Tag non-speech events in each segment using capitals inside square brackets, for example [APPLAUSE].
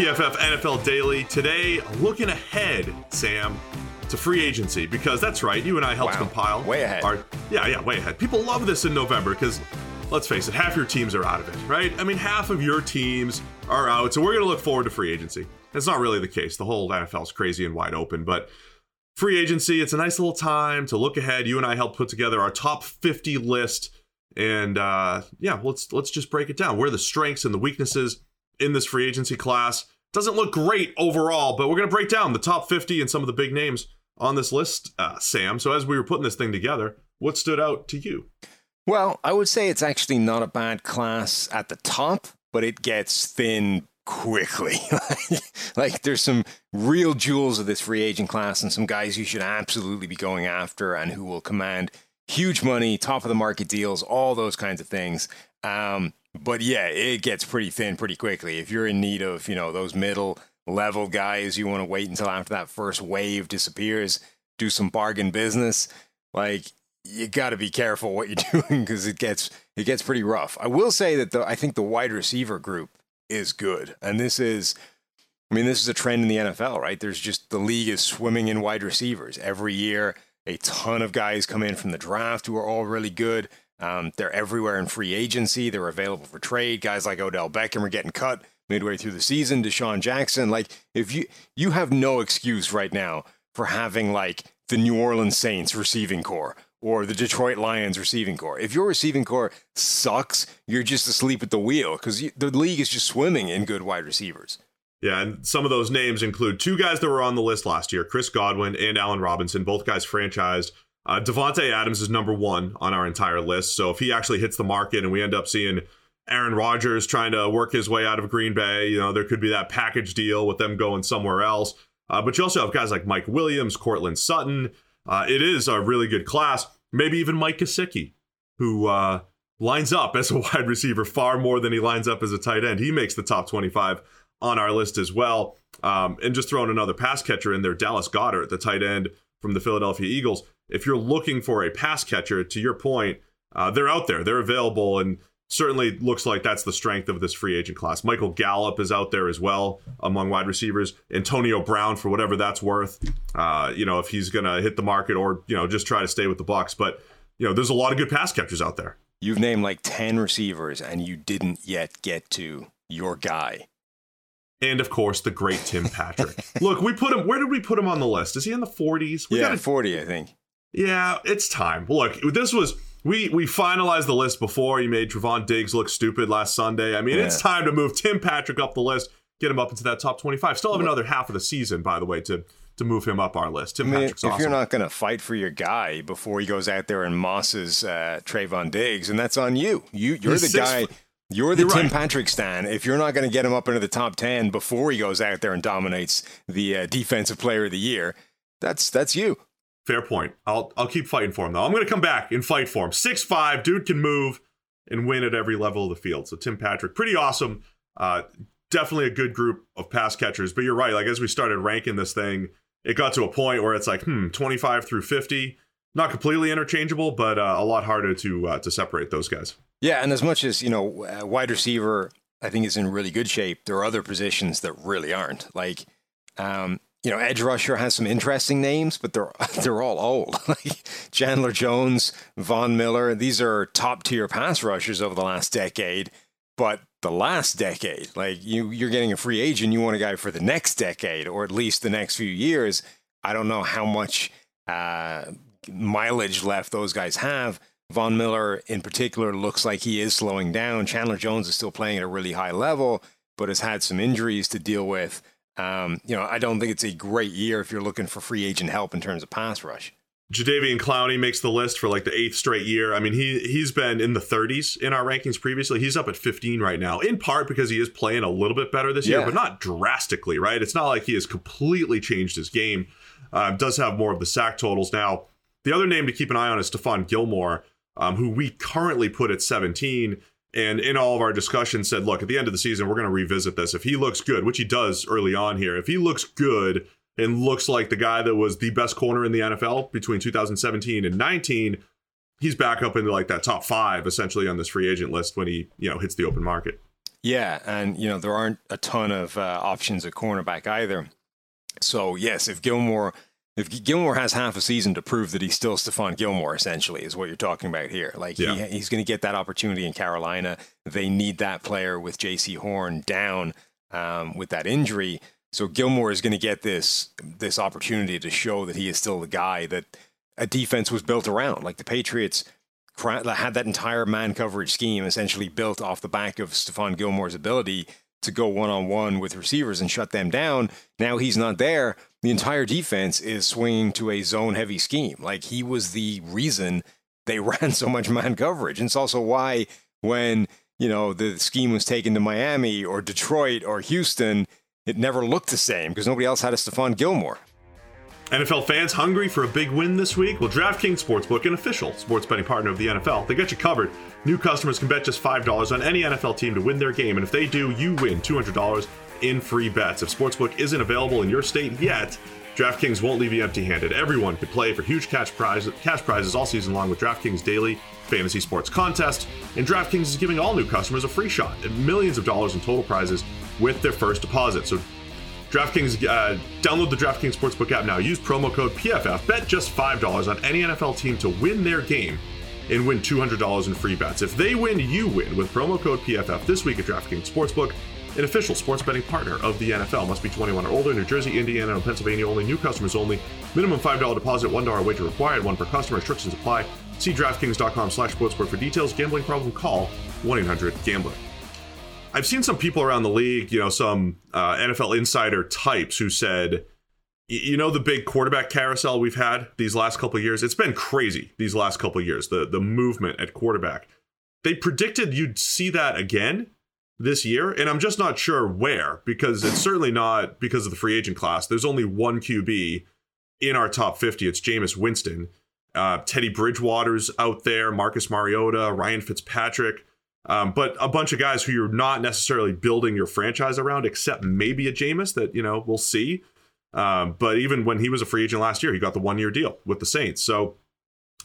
PFF NFL Daily. Today, looking ahead, Sam, to free agency because that's right. You and I helped Wow. compile. Way ahead. Our, yeah, yeah, way ahead. People love this in November because, let's face it, half your teams are out of it, right? I mean, half of your teams are out. So we're going to look forward to free agency. It's not really the case. The whole NFL is crazy and wide open, but free agency, it's a nice little time to look ahead. You and I helped put together our top 50 list. And uh, yeah, let's let's just break it down. Where are the strengths and the weaknesses in this free agency class? Doesn't look great overall, but we're going to break down the top 50 and some of the big names on this list, uh, Sam. So as we were putting this thing together, what stood out to you? Well, I would say it's actually not a bad class at the top, but it gets thin quickly. [LAUGHS] like there's some real jewels of this free agent class and some guys you should absolutely be going after and who will command huge money, top of the market deals, all those kinds of things. Um, but yeah, it gets pretty thin pretty quickly. If you're in need of, you know, those middle level guys, you want to wait until after that first wave disappears, do some bargain business. Like you got to be careful what you're [LAUGHS] doing because it gets it gets pretty rough. I will say that the I think the wide receiver group is good, and this is. I mean, this is a trend in the NFL, right? There's just the league is swimming in wide receivers every year. A ton of guys come in from the draft who are all really good. Um, they're everywhere in free agency. They're available for trade. Guys like Odell Beckham are getting cut midway through the season. DeSean Jackson, like if you you have no excuse right now for having like the New Orleans Saints receiving corps or the Detroit Lions receiving corps. If your receiving corps sucks, you're just asleep at the wheel because the league is just swimming in good wide receivers. Yeah, and some of those names include two guys that were on the list last year Chris Godwin and Allen Robinson, both guys franchised. Uh, Davante Adams is number one on our entire list. So if he actually hits the market and we end up seeing Aaron Rodgers trying to work his way out of Green Bay, you know, there could be that package deal with them going somewhere else. Uh, but you also have guys like Mike Williams, Courtland Sutton. Uh, it is a really good class. Maybe even Mike Gesicki, who uh, lines up [LAUGHS] as a wide receiver far more than he lines up as a tight end. He makes the top 25 on our list as well. Um, and just throwing another pass catcher in there, Dallas Goedert, the tight end from the Philadelphia Eagles. If you're looking for a pass catcher, to your point, uh, they're out there, they're available, and certainly looks like that's the strength of this free agent class. Michael Gallup is out there as well among wide receivers. Antonio Brown, for whatever that's worth, uh, you know, if he's going to hit the market or you know just try to stay with the Bucs. But you know, there's a lot of good pass catchers out there. You've named like 10 receivers and you didn't yet get to your guy. And of course, the great Tim Patrick. [LAUGHS] Look, we put him. Where did we put him on the list? Is he in the 40s? We yeah, gotta- 40, I think. Yeah, it's time. Look, this was we we finalized the list before you made Trevon Diggs look stupid last Sunday. I mean, Yeah. it's time to move Tim Patrick up the list, get him up into that top 25. Still have another half of the season, by the way, to to move him up our list. Tim I mean, Patrick's if awesome. you're not going to fight for your guy before he goes out there and mosses uh, Trevon Diggs, and that's on you. You you're He's the guy. foot- You're the You're Tim right. Patrick stan. If you're not going to get him up into the top ten before he goes out there and dominates the uh, defensive player of the year, that's that's you. Fair point. I'll I'll keep fighting for him though. I'm to come back and fight for him. Six five, dude can move and win at every level of the field. So Tim Patrick, pretty awesome. Uh, definitely a good group of pass catchers. But you're right. Like as we started ranking this thing, it got to a point where it's like, hmm, 25 through 50, not completely interchangeable, but uh, a lot harder to uh, to separate those guys. Yeah, and as much as you know, uh, wide receiver, I think is in really good shape. There are other positions that really aren't. Like, um, you know, edge rusher has some interesting names, but they're [LAUGHS] they're all old. [LAUGHS] like Chandler Jones, Von Miller. These are top tier pass rushers over the last decade. But the last decade, like you, you're getting a free agent. You want a guy for the next decade, or at least the next few years. I don't know how much uh, mileage left those guys have. Von Miller, in particular, looks like he is slowing down. Chandler Jones is still playing at a really high level, but has had some injuries to deal with. Um, you know, I don't think it's a great year if you're looking for free agent help in terms of pass rush. Jadeveon Clowney makes the list for like the eighth straight year. I mean, he he's been in the 30s in our rankings previously. He's up at 15 right now, in part because he is playing a little bit better this year, but not drastically, right? It's not like he has completely changed his game. Uh, does have more of the sack totals now. The other name to keep an eye on is Stephon Gilmore, um, who we currently put at 17. And in all of our discussions, said, look, at the end of the season, we're going to revisit this. If he looks good, which he does early on here, if he looks good and looks like the guy that was the best corner in the NFL between 2017 and 19, he's back up into like that top five essentially on this free agent list when he you know hits the open market. Yeah, and you know there aren't a ton of uh, options at cornerback either. So yes, if Gilmore if Gilmore has half a season to prove that he's still Stephon Gilmore, essentially, is what you're talking about here. Like yeah. he, he's going to get that opportunity in Carolina. They need that player with Jaycee Horn down um, with that injury. So Gilmore is going to get this this opportunity to show that he is still the guy that a defense was built around. Like the Patriots had that entire man coverage scheme essentially built off the back of Stephon Gilmore's ability to go one on one with receivers and shut them down. Now he's not there. The entire defense is swinging to a zone heavy scheme. Like he was the reason they [LAUGHS] ran so much man coverage. And it's also why when, you know, the scheme was taken to Miami or Detroit or Houston, it never looked the same because nobody else had a Stephon Gilmore. NFL fans hungry for a big win this week? Well, DraftKings Sportsbook, an official sports betting partner of the NFL, they got you covered. New customers can bet just $5 on any NFL team to win their game, and if they do, you win $200 in free bets. If Sportsbook isn't available in your state yet, DraftKings won't leave you empty-handed. Everyone can play for huge cash prizes, cash prizes all season long with DraftKings Daily Fantasy Sports Contest, and DraftKings is giving all new customers a free shot at millions of dollars in total prizes with their first deposit. So DraftKings, uh, download the DraftKings Sportsbook app now. Use promo code PFF. Bet just $5 on any NFL team to win their game and win $200 in free bets. If they win, you win with promo code PFF this week at DraftKings Sportsbook, an official sports betting partner of the NFL. Must be 21 or older. New Jersey, Indiana, and Pennsylvania only. New customers only. Minimum $5 deposit, $1 wager required. One per customer. Restrictions apply. See DraftKings.com slash sportsbook for details. Gambling problem? Call 1-800-GAMBLER. I've seen some people around the league, you know, some uh, NFL insider types who said, you know, the big quarterback carousel we've had these last couple years. It's been crazy these last couple years. The the movement at quarterback. They predicted you'd see that again this year, and I'm just not sure where because it's certainly not because of the free agent class. There's only one QB in our top 50. It's Jameis Winston. Uh, Teddy Bridgewater's out there, Marcus Mariota, Ryan Fitzpatrick. Um, but a bunch of guys who you're not necessarily building your franchise around, except maybe a Jameis that, you know, we'll see. Um, but even when he was a free agent last year, he got the one year deal with the Saints. So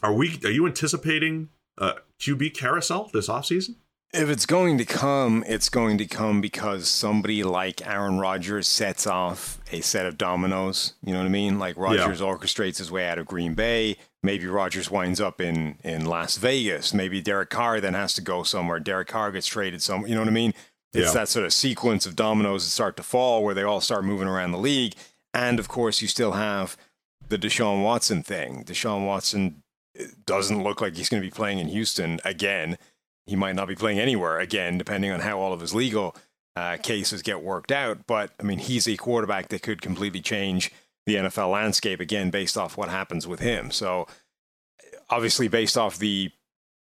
are we are you anticipating a QB carousel this offseason? If it's going to come, it's going to come because somebody like Aaron Rodgers sets off a set of dominoes. You know what I mean? Like Rodgers yeah. orchestrates his way out of Green Bay. Maybe Rodgers winds up in in Las Vegas. Maybe Derek Carr then has to go somewhere. Derek Carr gets traded somewhere. You know what I mean? It's yeah. that sort of sequence of dominoes that start to fall where they all start moving around the league. And of course, you still have the Deshaun Watson thing. Deshaun Watson eh, doesn't look like he's going to be playing in Houston again he might not be playing anywhere again, depending on how all of his legal uh, cases get worked out. But I mean, he's a quarterback that could completely change the NFL landscape again based off what happens with him. So obviously, based off the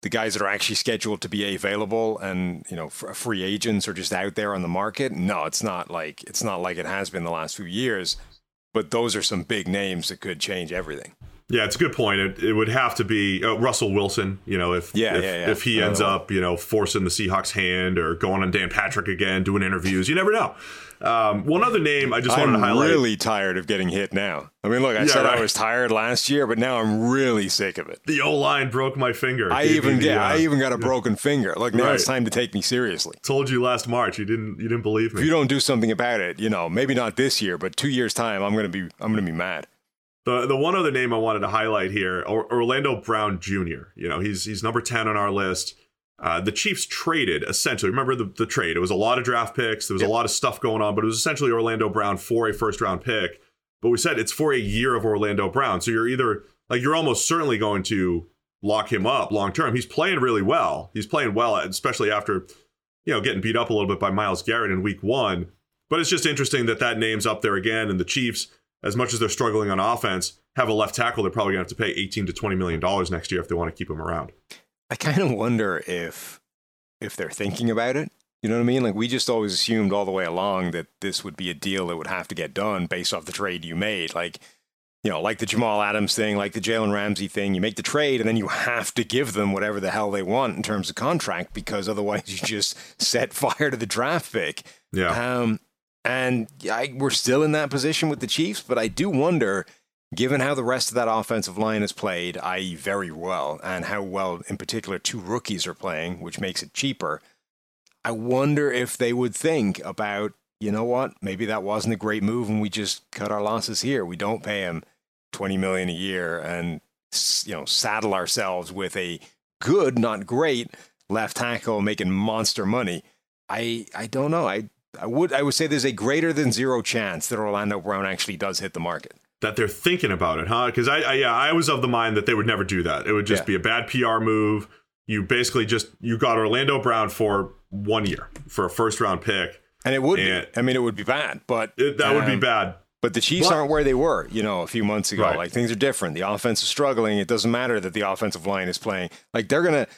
the guys that are actually scheduled to be available and you know free agents are just out there on the market. No, it's not like it's not like it has been the last few years. But those are some big names that could change everything. Yeah, it's a good point. It, it would have to be uh, Russell Wilson. You know, if yeah, if, yeah, yeah. if he ends up, you know, forcing the Seahawks' hand or going on Dan Patrick again, doing interviews, you never know. Um, one other name I just wanted I'm to highlight. I'm really tired of getting hit now. I mean, look, I yeah, said right. I was tired last year, but now I'm really sick of it. The O line broke my finger. I even yeah, uh, I even got a broken finger. Look, now right. it's time to take me seriously. Told you last March, you didn't you didn't believe me. If you don't do something about it, you know, maybe not this year, but two years time, I'm gonna be I'm gonna be mad. The the one other name I wanted to highlight here, Orlando Brown Jr. You know, he's he's number ten on our list. Uh, the Chiefs traded essentially. Remember the, the trade? It was a lot of draft picks. There was yep. a lot of stuff going on, but it was essentially Orlando Brown for a first round pick. But we said it's for a year of Orlando Brown. So you're either like you're almost certainly going to lock him up long term. He's playing really well. He's playing well, especially after you know getting beat up a little bit by Myles Garrett in Week One. But it's just interesting that that name's up there again, and the Chiefs as much as they're struggling on offense, have a left tackle they're probably going to have to pay 18 to 20 million dollars next year if they want to keep him around. I kind of wonder if if they're thinking about it. You know what I mean? Like we just always assumed all the way along that this would be a deal that would have to get done based off the trade you made. Like, you know, like the Jamal Adams thing, like the Jalen Ramsey thing. You make the trade and then you have to give them whatever the hell they want in terms of contract because otherwise you just [LAUGHS] set fire to the draft pick. Yeah. Um, and I, we're still in that position with the Chiefs, but I do wonder, given how the rest of that offensive line has played, i.e., very well, and how well, in particular, two rookies are playing, which makes it cheaper. I wonder if they would think about, you know what, maybe that wasn't a great move and we just cut our losses here. We don't pay him 20 million a year and you know, saddle ourselves with a good, not great left tackle making monster money. I I don't know. I I would I would say there's a greater than zero chance that Orlando Brown actually does hit the market. That they're thinking about it, huh? Because I, I yeah, I was of the mind that they would never do that. It would just yeah. be a bad PR move. You basically just you got Orlando Brown for one year for a first round pick. And it would and be. I mean, it would be bad, but it, that um, would be um, bad. But the Chiefs aren't where they were, you know, a few months ago. Right. Like things are different. The offense is struggling. It doesn't matter that the offensive line is playing. Like they're gonna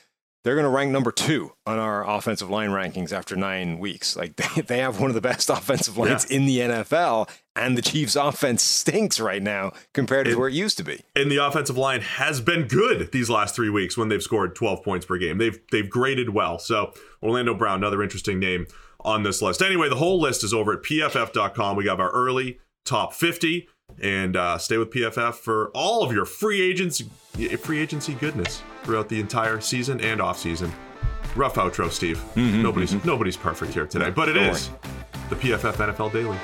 they're gonna rank number two on our offensive line rankings after nine weeks. Like [LAUGHS] they, they have one of the best [LAUGHS] offensive lines yeah. in the NFL, and the Chiefs' offense stinks right now compared to where it used to be. And the offensive line has been good these last three weeks when they've scored 12 points per game. They've they've graded well. So Orlando Brown, another interesting name on this list. Anyway, the whole list is over at pff.com. We got our early top 50 and uh, stay with PFF for all of your free agents, free agency goodness throughout the entire season and off season. Rough outro, Steve. Mm-hmm, nobody's mm-hmm. nobody's perfect here today, but it Don't is worry. the PFF NFL Daily.